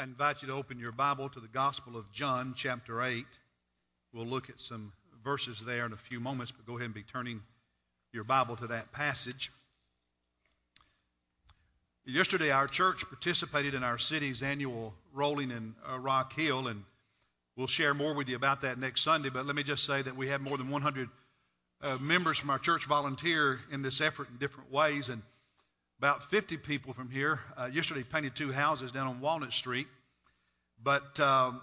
I invite you to open your Bible to the Gospel of John, chapter 8. We'll look at some verses there in a few moments, but go ahead and be turning your Bible to that passage. Yesterday, our church participated in our city's annual Rolling in uh, Rock Hill, and we'll share more with you about that next Sunday. But let me just say that we have more than 100 uh, members from our church volunteer in this effort in different ways, and about 50 people from here. Uh, yesterday painted two houses down on Walnut Street. But um,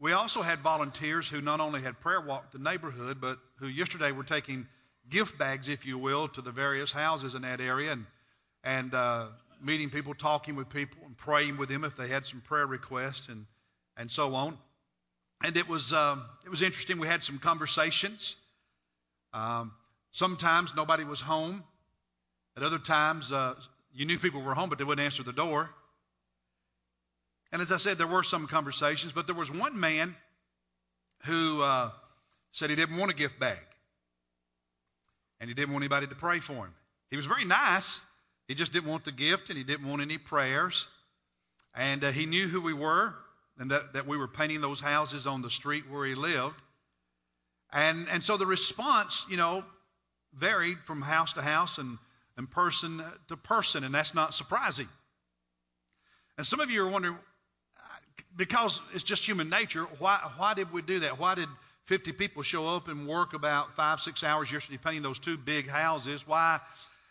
we also had volunteers who not only had prayer walk the neighborhood, but who yesterday were taking gift bags, if you will, to the various houses in that area and, and uh, meeting people, talking with people, and praying with them if they had some prayer requests and, and so on. And it was, um, it was interesting. We had some conversations. Um, sometimes nobody was home. At other times, uh, you knew people were home, but they wouldn't answer the door. And as I said, there were some conversations, but there was one man who uh, said he didn't want a gift bag. And he didn't want anybody to pray for him. He was very nice. He just didn't want the gift and he didn't want any prayers. And uh, he knew who we were and that, that we were painting those houses on the street where he lived. And, and so the response, you know, varied from house to house and and person to person, and that's not surprising. And some of you are wondering, because it's just human nature, why, why did we do that? Why did 50 people show up and work about five, six hours yesterday painting those two big houses? Why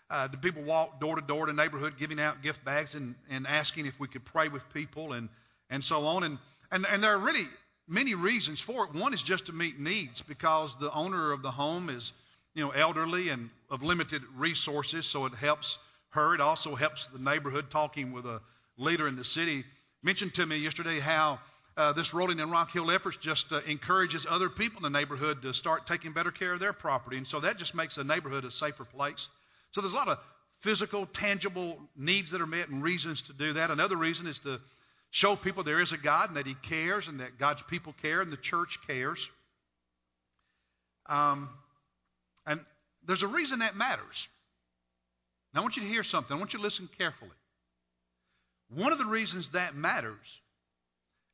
uh, did people walk door to door to neighborhood giving out gift bags and, and asking if we could pray with people and, and so on? And, and, and there are really many reasons for it. One is just to meet needs because the owner of the home is you know, elderly and of limited resources, so it helps her. It also helps the neighborhood. Talking with a leader in the city mentioned to me yesterday how uh, this Rolling in Rock Hill efforts just uh, encourages other people in the neighborhood to start taking better care of their property, and so that just makes the neighborhood a safer place. So there's a lot of physical, tangible needs that are met and reasons to do that. Another reason is to show people there is a God and that He cares and that God's people care and the church cares. Um, and there's a reason that matters. Now, I want you to hear something. I want you to listen carefully. One of the reasons that matters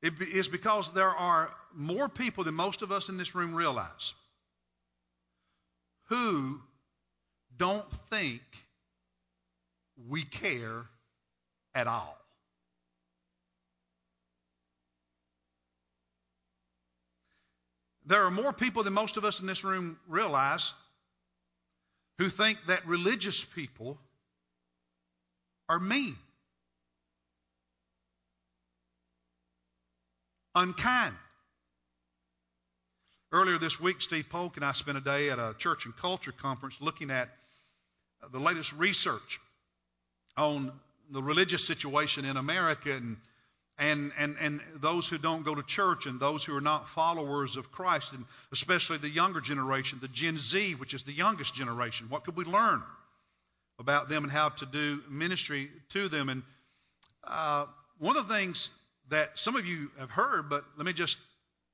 is because there are more people than most of us in this room realize who don't think we care at all. There are more people than most of us in this room realize who think that religious people are mean, unkind. Earlier this week, Steve Polk and I spent a day at a church and culture conference looking at the latest research on the religious situation in America and and, and, and those who don't go to church and those who are not followers of Christ, and especially the younger generation, the Gen Z, which is the youngest generation. What could we learn about them and how to do ministry to them? And uh, one of the things that some of you have heard, but let me just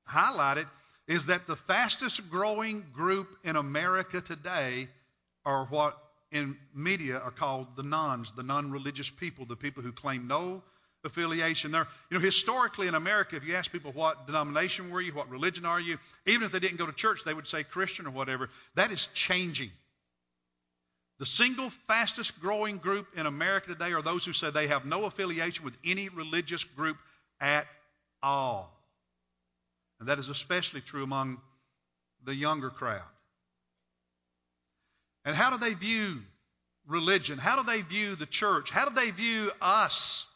highlight it, is that the fastest growing group in America today are what in media are called the nones, the non religious people, the people who claim no affiliation. There, you know, historically in America, if you ask people what denomination were you, what religion are you, even if they didn't go to church, they would say Christian or whatever. That is changing. The single fastest growing group in America today are those who say they have no affiliation with any religious group at all. And that is especially true among the younger crowd. And how do they view religion? How do they view the church? How do they view us?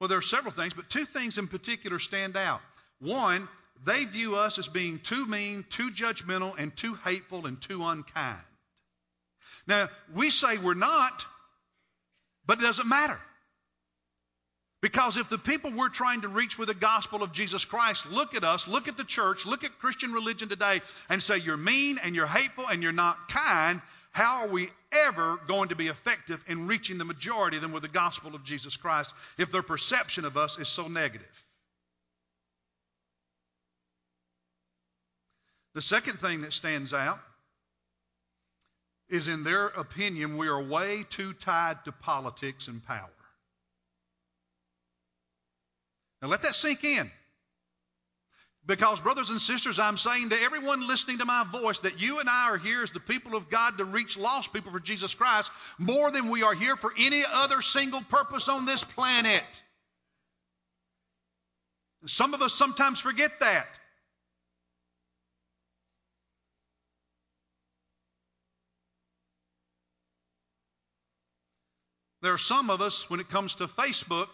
Well, there are several things, but two things in particular stand out. One, they view us as being too mean, too judgmental, and too hateful and too unkind. Now, we say we're not, but it doesn't matter. Because if the people we're trying to reach with the gospel of Jesus Christ look at us, look at the church, look at Christian religion today, and say you're mean and you're hateful and you're not kind, how are we ever going to be effective in reaching the majority of them with the gospel of Jesus Christ if their perception of us is so negative? The second thing that stands out is in their opinion, we are way too tied to politics and power. Now let that sink in. Because, brothers and sisters, I'm saying to everyone listening to my voice that you and I are here as the people of God to reach lost people for Jesus Christ more than we are here for any other single purpose on this planet. Some of us sometimes forget that. There are some of us, when it comes to Facebook,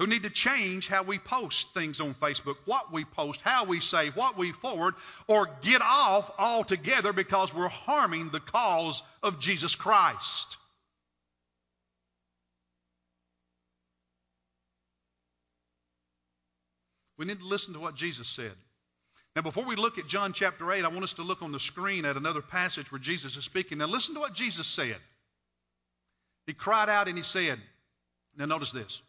who need to change how we post things on Facebook, what we post, how we say, what we forward, or get off altogether because we're harming the cause of Jesus Christ. We need to listen to what Jesus said. Now, before we look at John chapter 8, I want us to look on the screen at another passage where Jesus is speaking. Now, listen to what Jesus said. He cried out and he said, Now, notice this.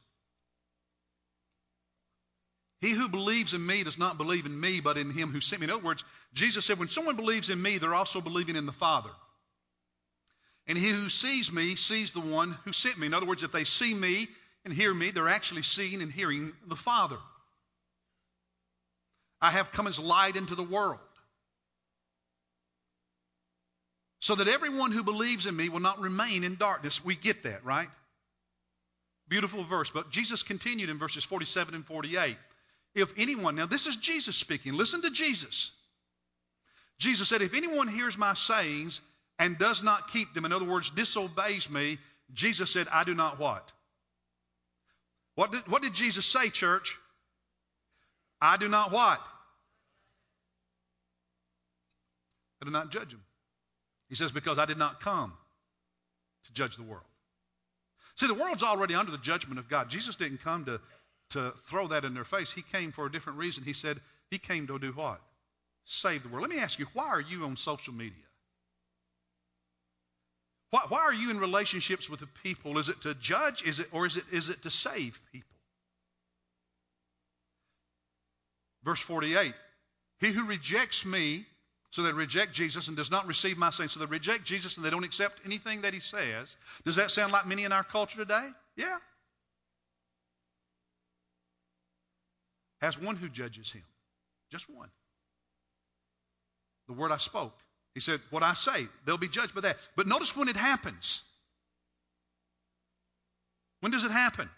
He who believes in me does not believe in me, but in him who sent me. In other words, Jesus said, when someone believes in me, they're also believing in the Father. And he who sees me sees the one who sent me. In other words, if they see me and hear me, they're actually seeing and hearing the Father. I have come as light into the world. So that everyone who believes in me will not remain in darkness. We get that, right? Beautiful verse. But Jesus continued in verses 47 and 48. If anyone, now this is Jesus speaking, listen to Jesus. Jesus said, If anyone hears my sayings and does not keep them, in other words, disobeys me, Jesus said, I do not what? What did, what did Jesus say, church? I do not what? I do not judge him. He says, Because I did not come to judge the world. See, the world's already under the judgment of God. Jesus didn't come to to throw that in their face. He came for a different reason. He said he came to do what? Save the world. Let me ask you, why are you on social media? Why, why are you in relationships with the people? Is it to judge? Is it or is it is it to save people? Verse 48. He who rejects me, so they reject Jesus and does not receive my saying, so they reject Jesus and they don't accept anything that he says. Does that sound like many in our culture today? Yeah. Has one who judges him. Just one. The word I spoke. He said, What I say, they'll be judged by that. But notice when it happens. When does it happen?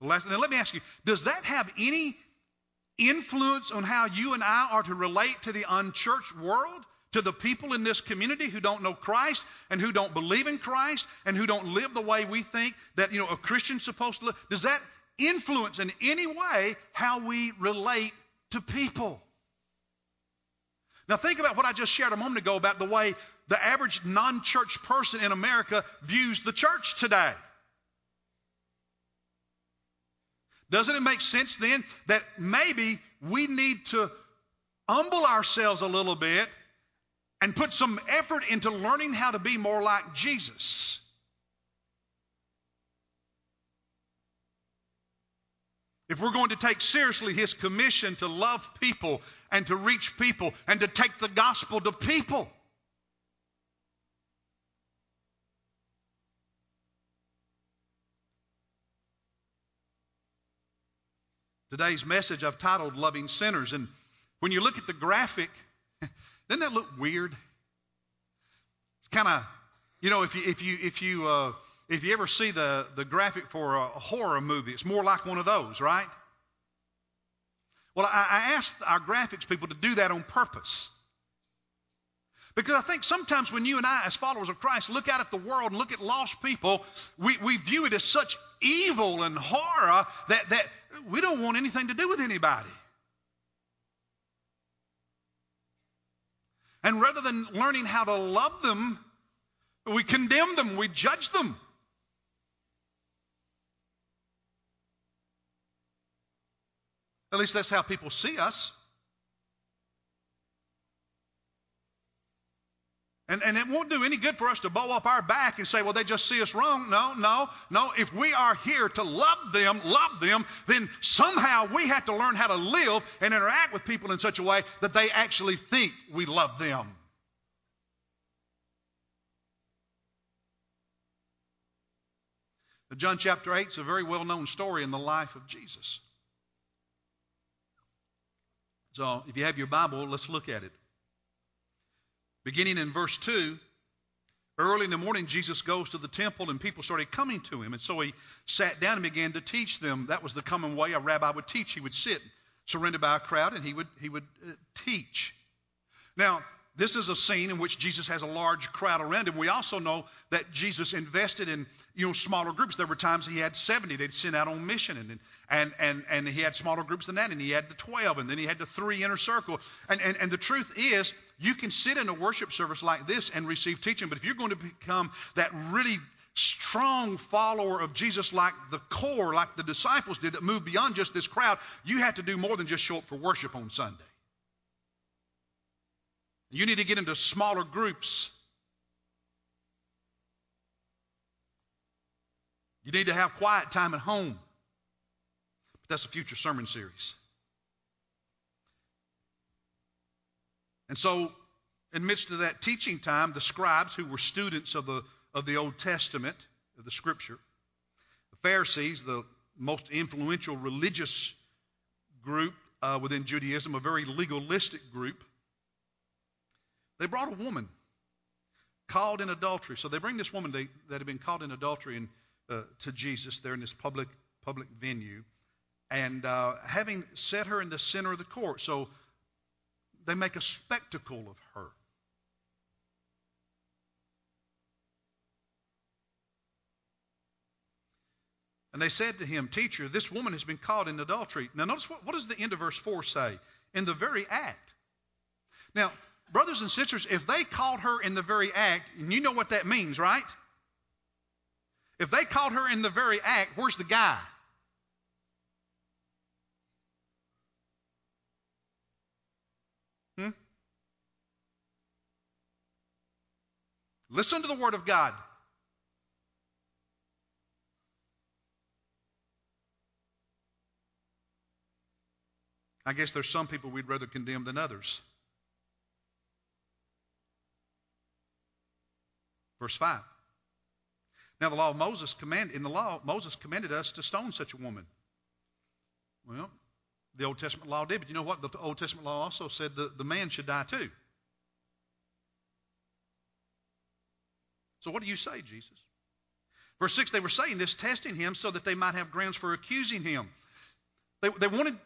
Last, now, let me ask you does that have any influence on how you and I are to relate to the unchurched world? To the people in this community who don't know Christ and who don't believe in Christ and who don't live the way we think that you know a Christian's supposed to live. Does that influence in any way how we relate to people. Now, think about what I just shared a moment ago about the way the average non church person in America views the church today. Doesn't it make sense then that maybe we need to humble ourselves a little bit and put some effort into learning how to be more like Jesus? If we're going to take seriously his commission to love people and to reach people and to take the gospel to people. Today's message I've titled Loving Sinners. And when you look at the graphic, doesn't that look weird? It's kind of, you know, if you, if you, if you, uh, if you ever see the, the graphic for a horror movie, it's more like one of those, right? Well, I, I asked our graphics people to do that on purpose. Because I think sometimes when you and I, as followers of Christ, look out at the world and look at lost people, we, we view it as such evil and horror that, that we don't want anything to do with anybody. And rather than learning how to love them, we condemn them, we judge them. At least that's how people see us. And, and it won't do any good for us to bow up our back and say, well, they just see us wrong. No, no, no. If we are here to love them, love them, then somehow we have to learn how to live and interact with people in such a way that they actually think we love them. Now, John chapter 8 is a very well known story in the life of Jesus. So if you have your Bible, let's look at it. Beginning in verse 2, early in the morning, Jesus goes to the temple and people started coming to him. And so he sat down and began to teach them. That was the common way a rabbi would teach. He would sit surrounded by a crowd and he would, he would uh, teach. Now, this is a scene in which Jesus has a large crowd around him. We also know that Jesus invested in you know smaller groups. There were times he had 70 they'd send out on mission, and and and and he had smaller groups than that, and he had the 12, and then he had the three inner circle. And and and the truth is, you can sit in a worship service like this and receive teaching, but if you're going to become that really strong follower of Jesus, like the core, like the disciples did, that moved beyond just this crowd, you have to do more than just show up for worship on Sunday. You need to get into smaller groups. You need to have quiet time at home. But that's a future sermon series. And so, in midst of that teaching time, the scribes, who were students of the, of the Old Testament, of the Scripture, the Pharisees, the most influential religious group uh, within Judaism, a very legalistic group, they brought a woman called in adultery. So they bring this woman they, that had been caught in adultery uh, to Jesus there in this public public venue, and uh, having set her in the center of the court. So they make a spectacle of her. And they said to him, Teacher, this woman has been caught in adultery. Now, notice what, what does the end of verse 4 say? In the very act. Now, brothers and sisters, if they caught her in the very act, and you know what that means, right? If they caught her in the very act, where's the guy? Hmm? Listen to the Word of God. I guess there's some people we'd rather condemn than others. Verse 5. Now, the law of Moses command in the law, Moses commanded us to stone such a woman. Well, the Old Testament law did, but you know what? The Old Testament law also said the, the man should die too. So, what do you say, Jesus? Verse 6 they were saying this, testing him so that they might have grounds for accusing him. They, they, wanted,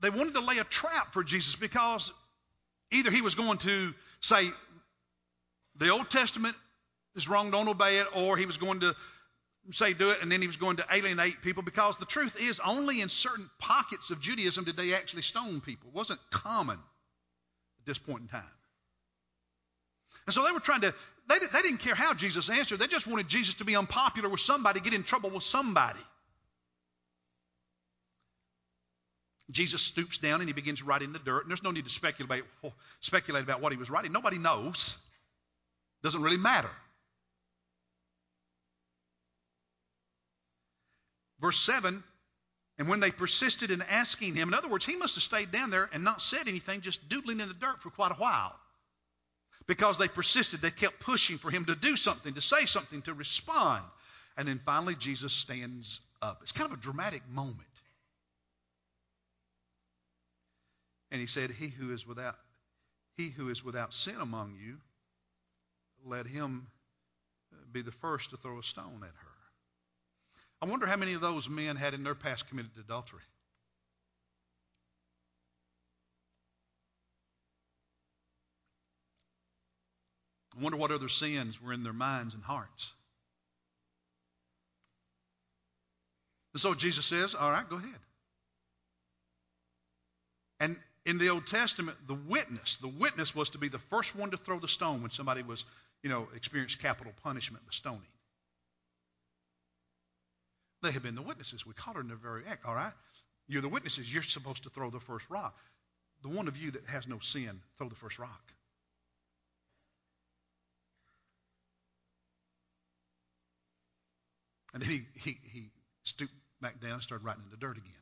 they wanted to lay a trap for Jesus because either he was going to say, the Old Testament is wrong, don't obey it, or he was going to say do it and then he was going to alienate people because the truth is only in certain pockets of Judaism did they actually stone people. It wasn't common at this point in time. And so they were trying to, they, they didn't care how Jesus answered. They just wanted Jesus to be unpopular with somebody, get in trouble with somebody. Jesus stoops down and he begins writing the dirt. And there's no need to speculate, speculate about what he was writing. Nobody knows. Doesn't really matter. Verse 7 And when they persisted in asking him, in other words, he must have stayed down there and not said anything, just doodling in the dirt for quite a while. Because they persisted, they kept pushing for him to do something, to say something, to respond. And then finally, Jesus stands up. It's kind of a dramatic moment. And he said, He who is without he who is without sin among you, let him be the first to throw a stone at her. I wonder how many of those men had in their past committed adultery. I wonder what other sins were in their minds and hearts. And so Jesus says, All right, go ahead. And in the Old Testament, the witness, the witness was to be the first one to throw the stone when somebody was, you know, experienced capital punishment, the stoning. They had been the witnesses. We caught her in the very act, all right? You're the witnesses. You're supposed to throw the first rock. The one of you that has no sin, throw the first rock. And then he, he, he stooped back down and started writing in the dirt again.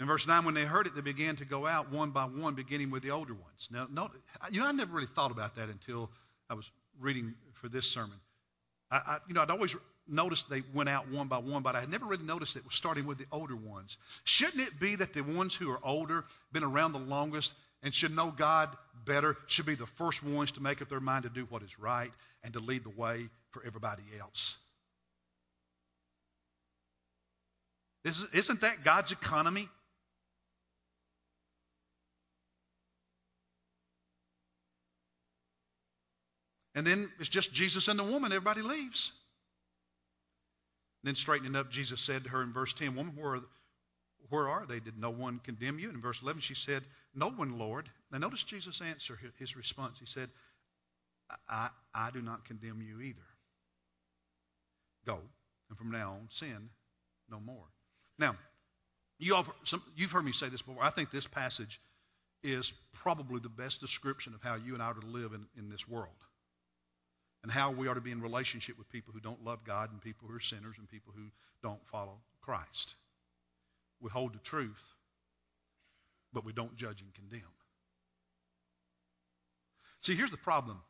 In verse 9, when they heard it, they began to go out one by one, beginning with the older ones. Now, note, you know, I never really thought about that until I was reading for this sermon. I, I, you know, I'd always noticed they went out one by one, but I had never really noticed it was starting with the older ones. Shouldn't it be that the ones who are older, been around the longest, and should know God better, should be the first ones to make up their mind to do what is right and to lead the way for everybody else? Isn't that God's economy? And then it's just Jesus and the woman. Everybody leaves. Then straightening up, Jesus said to her in verse 10, Woman, where, where are they? Did no one condemn you? And in verse 11, she said, No one, Lord. Now notice Jesus' answer, his response. He said, I, I do not condemn you either. Go, and from now on, sin no more. Now, you have some, you've heard me say this before. I think this passage is probably the best description of how you and I are to live in, in this world and how we are to be in relationship with people who don't love God and people who are sinners and people who don't follow Christ. We hold the truth, but we don't judge and condemn. See, here's the problem.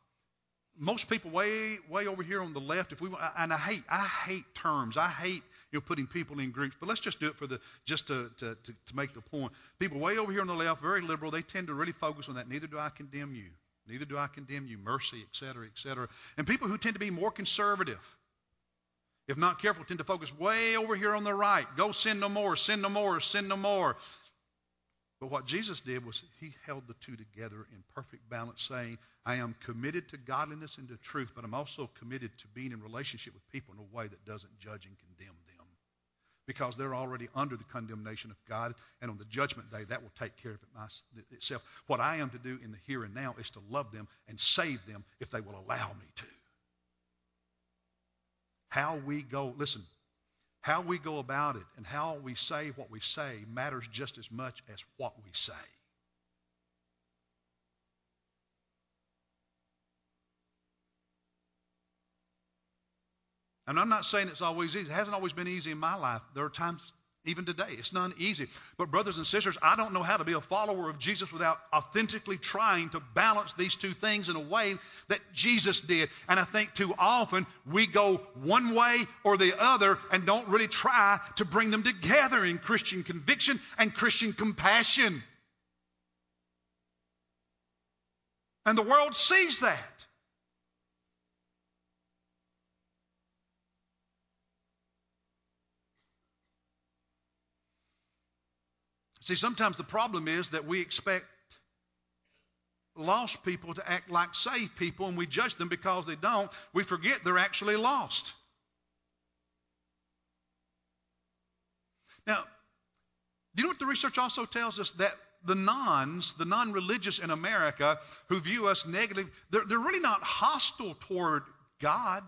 Most people way way over here on the left, if we and I hate I hate terms. I hate you know putting people in groups. But let's just do it for the just to, to, to, to make the point. People way over here on the left, very liberal, they tend to really focus on that. Neither do I condemn you. Neither do I condemn you. Mercy, etc., etc. And people who tend to be more conservative, if not careful, tend to focus way over here on the right. Go sin no more, sin no more, sin no more. But what Jesus did was he held the two together in perfect balance, saying, I am committed to godliness and to truth, but I'm also committed to being in relationship with people in a way that doesn't judge and condemn because they're already under the condemnation of God. And on the judgment day, that will take care of it itself. What I am to do in the here and now is to love them and save them if they will allow me to. How we go, listen, how we go about it and how we say what we say matters just as much as what we say. And I'm not saying it's always easy. It hasn't always been easy in my life. There are times, even today, it's not easy. But, brothers and sisters, I don't know how to be a follower of Jesus without authentically trying to balance these two things in a way that Jesus did. And I think too often we go one way or the other and don't really try to bring them together in Christian conviction and Christian compassion. And the world sees that. See, sometimes the problem is that we expect lost people to act like saved people and we judge them because they don't. We forget they're actually lost. Now, do you know what the research also tells us? That the nones, the non religious in America who view us negatively, they're, they're really not hostile toward God.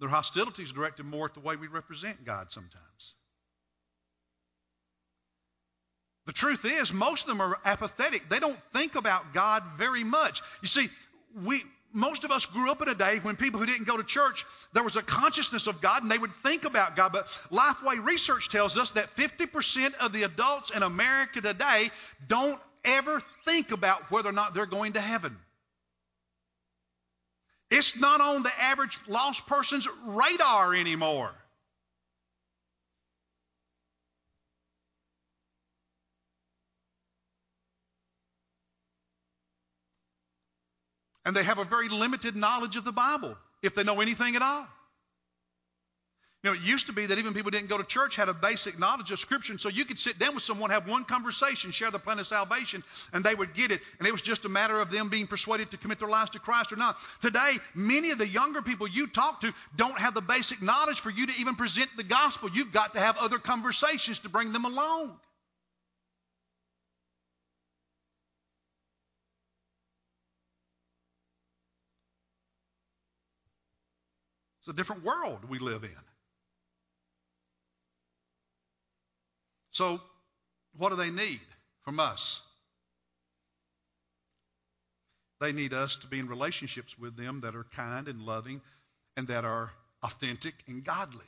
Their hostility is directed more at the way we represent God sometimes. The truth is, most of them are apathetic. They don't think about God very much. You see, we, most of us grew up in a day when people who didn't go to church, there was a consciousness of God and they would think about God. But Lifeway research tells us that 50% of the adults in America today don't ever think about whether or not they're going to heaven. It's not on the average lost person's radar anymore. And they have a very limited knowledge of the Bible, if they know anything at all. You know, it used to be that even people didn't go to church had a basic knowledge of Scripture, and so you could sit down with someone, have one conversation, share the plan of salvation, and they would get it. And it was just a matter of them being persuaded to commit their lives to Christ or not. Today, many of the younger people you talk to don't have the basic knowledge for you to even present the gospel. You've got to have other conversations to bring them along. It's a different world we live in. So, what do they need from us? They need us to be in relationships with them that are kind and loving and that are authentic and godly.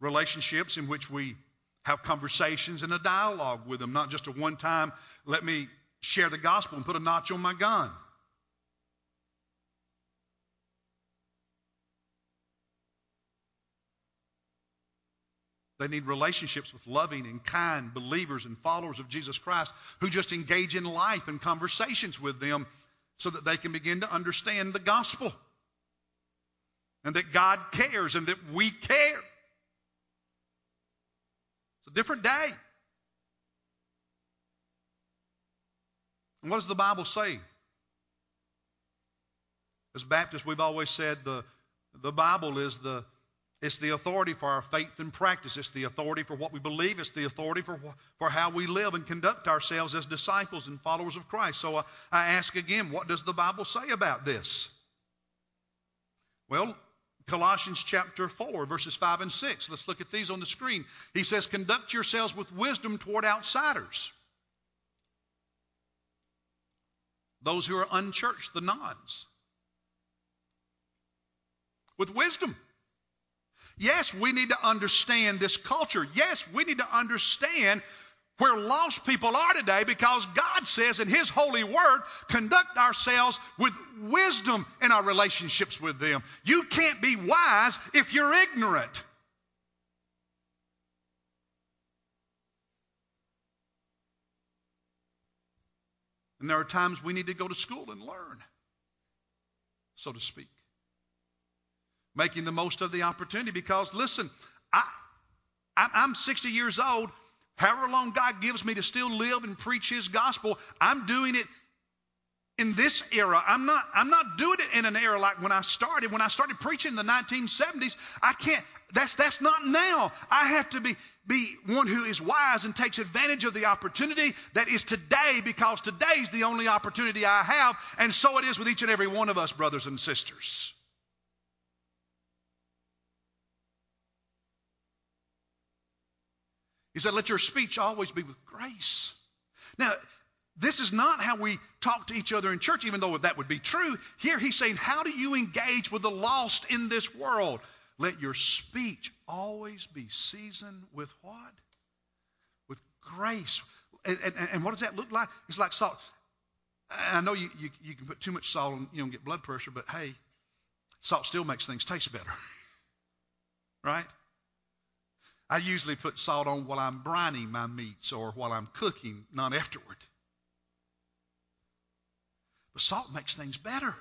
Relationships in which we have conversations and a dialogue with them, not just a one time, let me share the gospel and put a notch on my gun. They need relationships with loving and kind believers and followers of Jesus Christ who just engage in life and conversations with them so that they can begin to understand the gospel and that God cares and that we care. It's a different day. And what does the Bible say? As Baptists, we've always said the, the Bible is the it's the authority for our faith and practice. It's the authority for what we believe. It's the authority for, for how we live and conduct ourselves as disciples and followers of Christ. So I, uh, I ask again, what does the Bible say about this? Well, Colossians chapter 4, verses 5 and 6. Let's look at these on the screen. He says, Conduct yourselves with wisdom toward outsiders, those who are unchurched, the nones. With wisdom. Yes, we need to understand this culture. Yes, we need to understand where lost people are today because God says in His holy word, conduct ourselves with wisdom in our relationships with them. You can't be wise if you're ignorant. And there are times we need to go to school and learn, so to speak making the most of the opportunity because, listen, I, I'm 60 years old. However long God gives me to still live and preach His gospel, I'm doing it in this era. I'm not, I'm not doing it in an era like when I started. When I started preaching in the 1970s, I can't, that's, that's not now. I have to be, be one who is wise and takes advantage of the opportunity that is today because today's the only opportunity I have. And so it is with each and every one of us, brothers and sisters. He said, Let your speech always be with grace. Now, this is not how we talk to each other in church, even though that would be true. Here he's saying, How do you engage with the lost in this world? Let your speech always be seasoned with what? With grace. And, and, and what does that look like? It's like salt. I know you, you, you can put too much salt and you don't get blood pressure, but hey, salt still makes things taste better. right? I usually put salt on while I'm brining my meats or while I'm cooking, not afterward. But salt makes things better.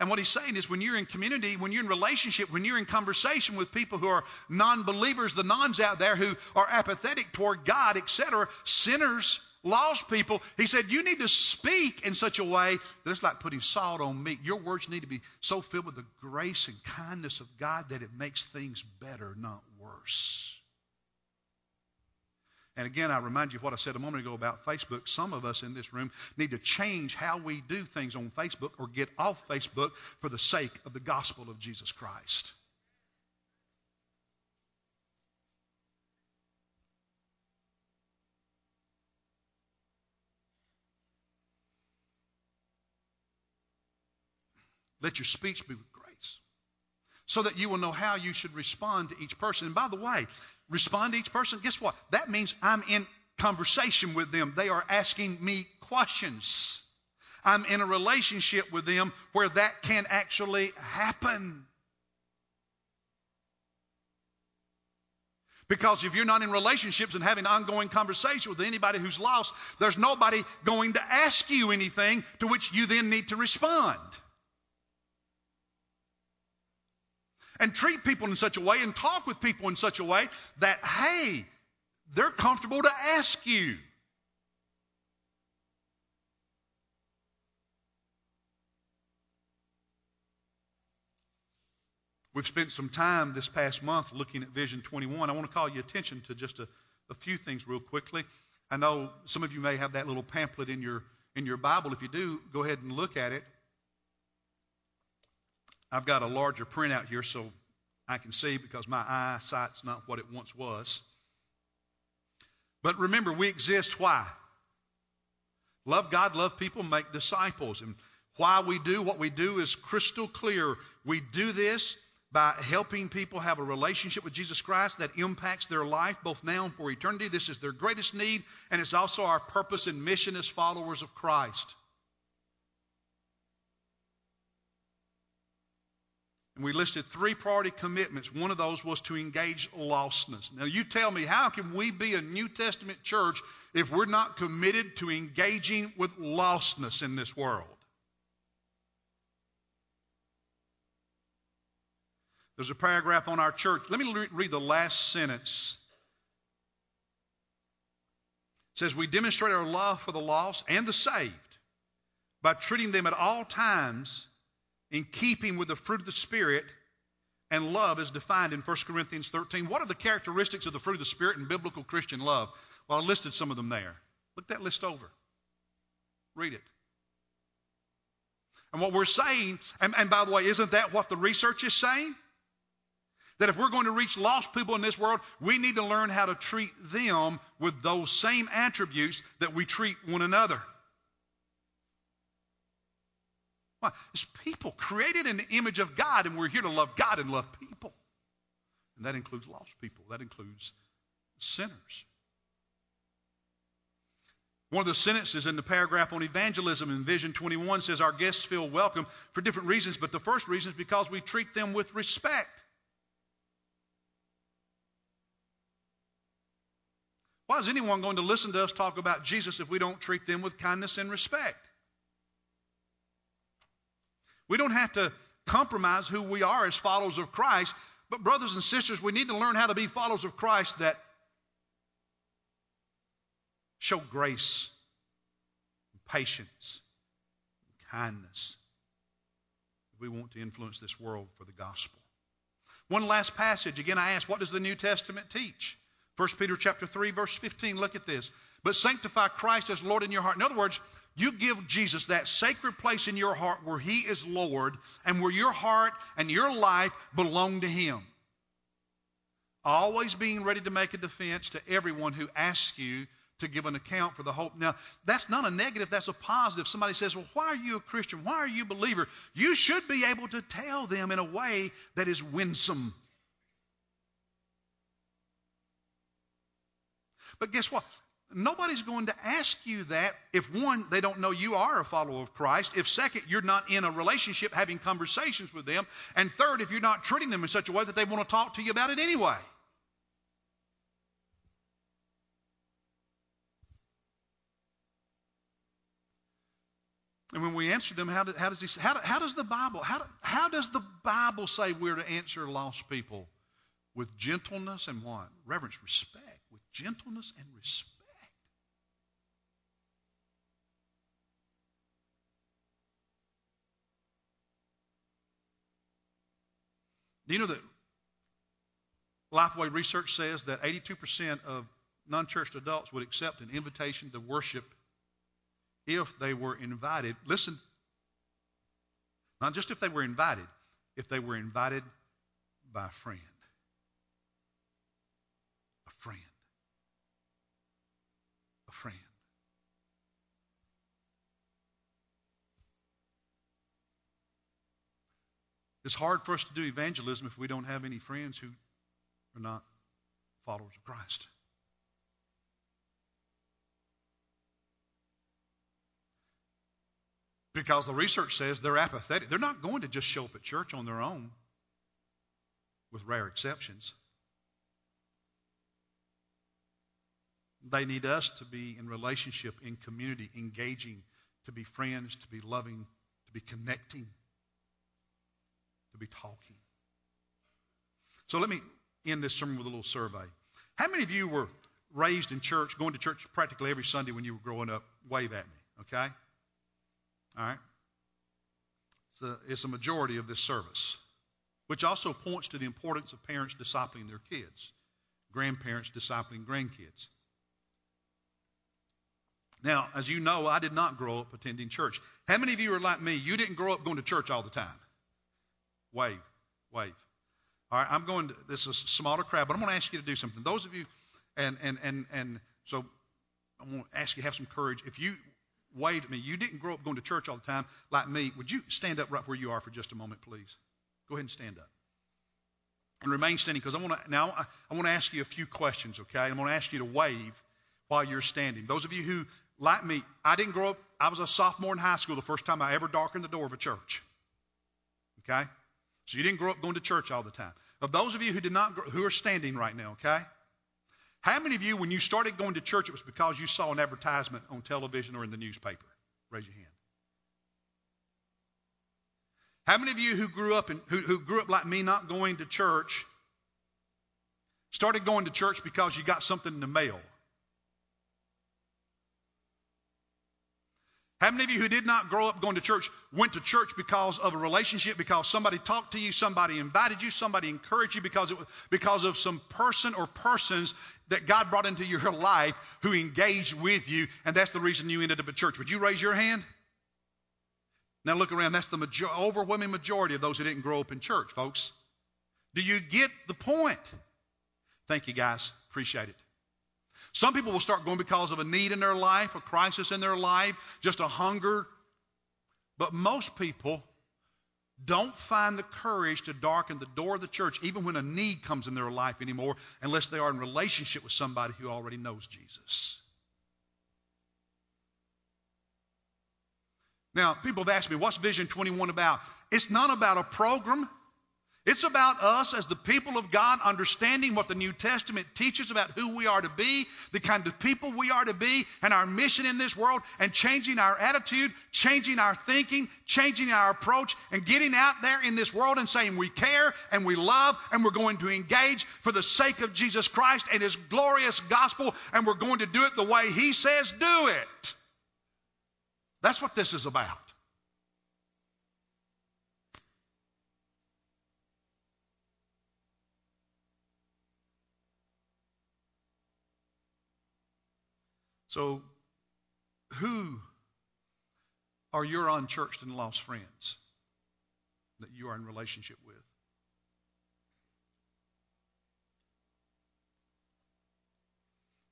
And what he's saying is when you're in community, when you're in relationship, when you're in conversation with people who are non believers, the nones out there who are apathetic toward God, etc., sinners, lost people, he said, you need to speak in such a way that it's like putting salt on meat. Your words need to be so filled with the grace and kindness of God that it makes things better, not worse. And again, I remind you of what I said a moment ago about Facebook. Some of us in this room need to change how we do things on Facebook or get off Facebook for the sake of the gospel of Jesus Christ. Let your speech be with grace so that you will know how you should respond to each person. And by the way, respond to each person, guess what? That means I'm in conversation with them. They are asking me questions. I'm in a relationship with them where that can actually happen. Because if you're not in relationships and having ongoing conversation with anybody who's lost, there's nobody going to ask you anything to which you then need to respond. And treat people in such a way and talk with people in such a way that, hey, they're comfortable to ask you. We've spent some time this past month looking at Vision 21. I want to call your attention to just a, a few things real quickly. I know some of you may have that little pamphlet in your in your Bible. If you do, go ahead and look at it. I've got a larger printout here so I can see because my eyesight's not what it once was. But remember, we exist why? Love God, love people, make disciples. And why we do what we do is crystal clear. We do this by helping people have a relationship with Jesus Christ that impacts their life both now and for eternity. This is their greatest need, and it's also our purpose and mission as followers of Christ. And we listed three priority commitments. One of those was to engage lostness. Now, you tell me, how can we be a New Testament church if we're not committed to engaging with lostness in this world? There's a paragraph on our church. Let me read the last sentence. It says, We demonstrate our love for the lost and the saved by treating them at all times in keeping with the fruit of the Spirit and love is defined in 1 Corinthians 13. What are the characteristics of the fruit of the Spirit and biblical Christian love? Well, I listed some of them there. Look that list over. Read it. And what we're saying, and, and by the way, isn't that what the research is saying? That if we're going to reach lost people in this world, we need to learn how to treat them with those same attributes that we treat one another. Why? It's people created in the image of God, and we're here to love God and love people. And that includes lost people, that includes sinners. One of the sentences in the paragraph on evangelism in Vision 21 says our guests feel welcome for different reasons, but the first reason is because we treat them with respect. Why is anyone going to listen to us talk about Jesus if we don't treat them with kindness and respect? We don't have to compromise who we are as followers of Christ, but, brothers and sisters, we need to learn how to be followers of Christ that show grace, and patience, and kindness. We want to influence this world for the gospel. One last passage. Again, I ask, what does the New Testament teach? 1 Peter chapter 3, verse 15. Look at this. But sanctify Christ as Lord in your heart. In other words, you give Jesus that sacred place in your heart where He is Lord and where your heart and your life belong to Him. Always being ready to make a defense to everyone who asks you to give an account for the hope. Now, that's not a negative, that's a positive. Somebody says, Well, why are you a Christian? Why are you a believer? You should be able to tell them in a way that is winsome. But guess what? Nobody's going to ask you that if one, they don't know you are a follower of Christ. If second, you're not in a relationship having conversations with them. And third, if you're not treating them in such a way that they want to talk to you about it anyway. And when we answer them, how, do, how does he, how, how does the Bible how, how does the Bible say we're to answer lost people with gentleness and what reverence, respect, with gentleness and respect. Do you know that Lifeway research says that 82% of non church adults would accept an invitation to worship if they were invited? Listen, not just if they were invited, if they were invited by a friend. A friend. A friend. It's hard for us to do evangelism if we don't have any friends who are not followers of Christ. Because the research says they're apathetic. They're not going to just show up at church on their own, with rare exceptions. They need us to be in relationship, in community, engaging, to be friends, to be loving, to be connecting to be talking. So let me end this sermon with a little survey. How many of you were raised in church, going to church practically every Sunday when you were growing up? Wave at me, okay? All right? So it's a majority of this service, which also points to the importance of parents discipling their kids, grandparents discipling grandkids. Now, as you know, I did not grow up attending church. How many of you are like me? You didn't grow up going to church all the time. Wave, wave. All right, I'm going to, this is a smaller crowd, but I'm going to ask you to do something. Those of you, and, and, and, and so I'm going to ask you to have some courage. If you waved at me. You didn't grow up going to church all the time like me. Would you stand up right where you are for just a moment, please? Go ahead and stand up. And remain standing because I want to now I want to ask you a few questions, okay? I'm going to ask you to wave while you're standing. Those of you who, like me, I didn't grow up, I was a sophomore in high school the first time I ever darkened the door of a church. Okay? So you didn't grow up going to church all the time. Of those of you who did not, who are standing right now, okay? How many of you, when you started going to church, it was because you saw an advertisement on television or in the newspaper? Raise your hand. How many of you who grew up in, who, who grew up like me, not going to church, started going to church because you got something in the mail? How many of you who did not grow up going to church went to church because of a relationship, because somebody talked to you, somebody invited you, somebody encouraged you, because, it because of some person or persons that God brought into your life who engaged with you, and that's the reason you ended up at church? Would you raise your hand? Now look around. That's the major, overwhelming majority of those who didn't grow up in church, folks. Do you get the point? Thank you, guys. Appreciate it. Some people will start going because of a need in their life, a crisis in their life, just a hunger. But most people don't find the courage to darken the door of the church, even when a need comes in their life anymore, unless they are in relationship with somebody who already knows Jesus. Now, people have asked me, what's Vision 21 about? It's not about a program. It's about us as the people of God understanding what the New Testament teaches about who we are to be, the kind of people we are to be, and our mission in this world, and changing our attitude, changing our thinking, changing our approach, and getting out there in this world and saying we care and we love and we're going to engage for the sake of Jesus Christ and His glorious gospel, and we're going to do it the way He says do it. That's what this is about. So, who are your unchurched and lost friends that you are in relationship with?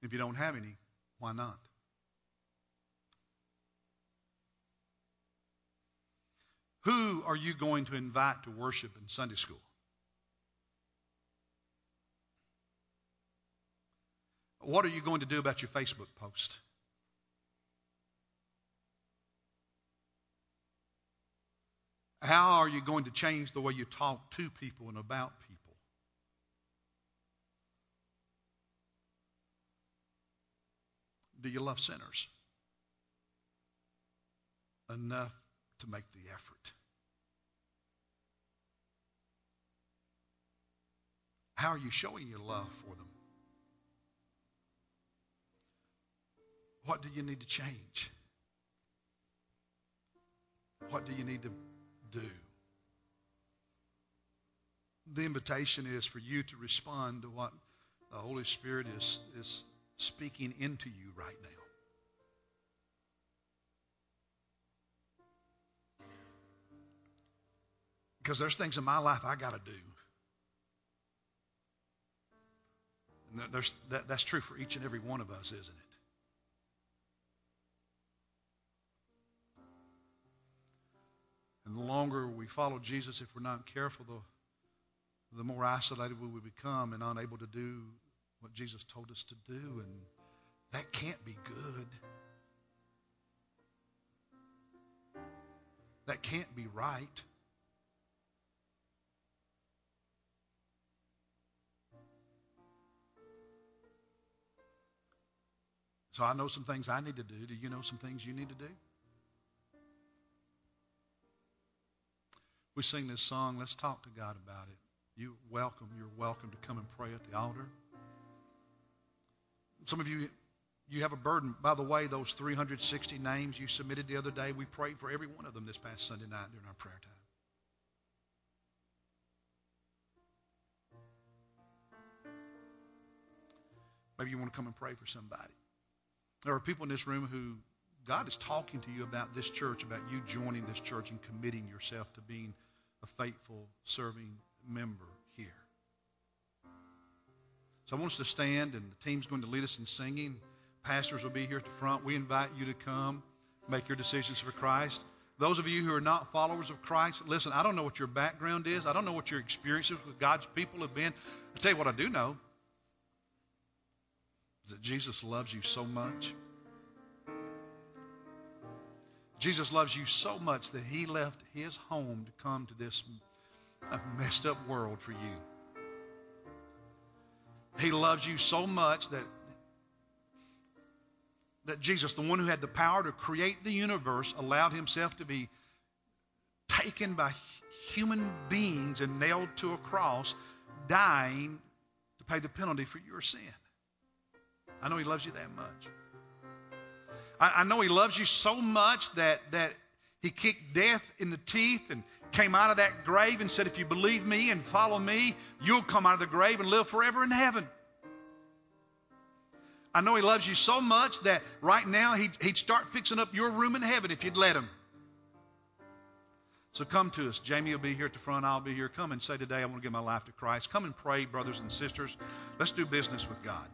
If you don't have any, why not? Who are you going to invite to worship in Sunday school? What are you going to do about your Facebook post? How are you going to change the way you talk to people and about people? Do you love sinners enough to make the effort? How are you showing your love for them? What do you need to change? What do you need to do? The invitation is for you to respond to what the Holy Spirit is, is speaking into you right now. Because there's things in my life I got to do. And there's, that, that's true for each and every one of us, isn't it? And the longer we follow Jesus, if we're not careful, the, the more isolated we will become and unable to do what Jesus told us to do. And that can't be good. That can't be right. So I know some things I need to do. Do you know some things you need to do? We sing this song, let's talk to God about it. You welcome, you're welcome to come and pray at the altar. Some of you, you have a burden. By the way, those 360 names you submitted the other day, we prayed for every one of them this past Sunday night during our prayer time. Maybe you want to come and pray for somebody. There are people in this room who God is talking to you about this church, about you joining this church and committing yourself to being a faithful serving member here. So I want us to stand, and the team's going to lead us in singing. Pastors will be here at the front. We invite you to come make your decisions for Christ. Those of you who are not followers of Christ, listen, I don't know what your background is. I don't know what your experiences with God's people have been. I'll tell you what I do know is that Jesus loves you so much. Jesus loves you so much that he left his home to come to this messed up world for you. He loves you so much that that Jesus, the one who had the power to create the universe, allowed himself to be taken by human beings and nailed to a cross, dying to pay the penalty for your sin. I know he loves you that much. I, I know he loves you so much that, that he kicked death in the teeth and came out of that grave and said, If you believe me and follow me, you'll come out of the grave and live forever in heaven. I know He loves you so much that right now he'd, he'd start fixing up your room in heaven if you'd let Him. So come to us. Jamie will be here at the front. I'll be here. Come and say today, I want to give my life to Christ. Come and pray, brothers and sisters. Let's do business with God.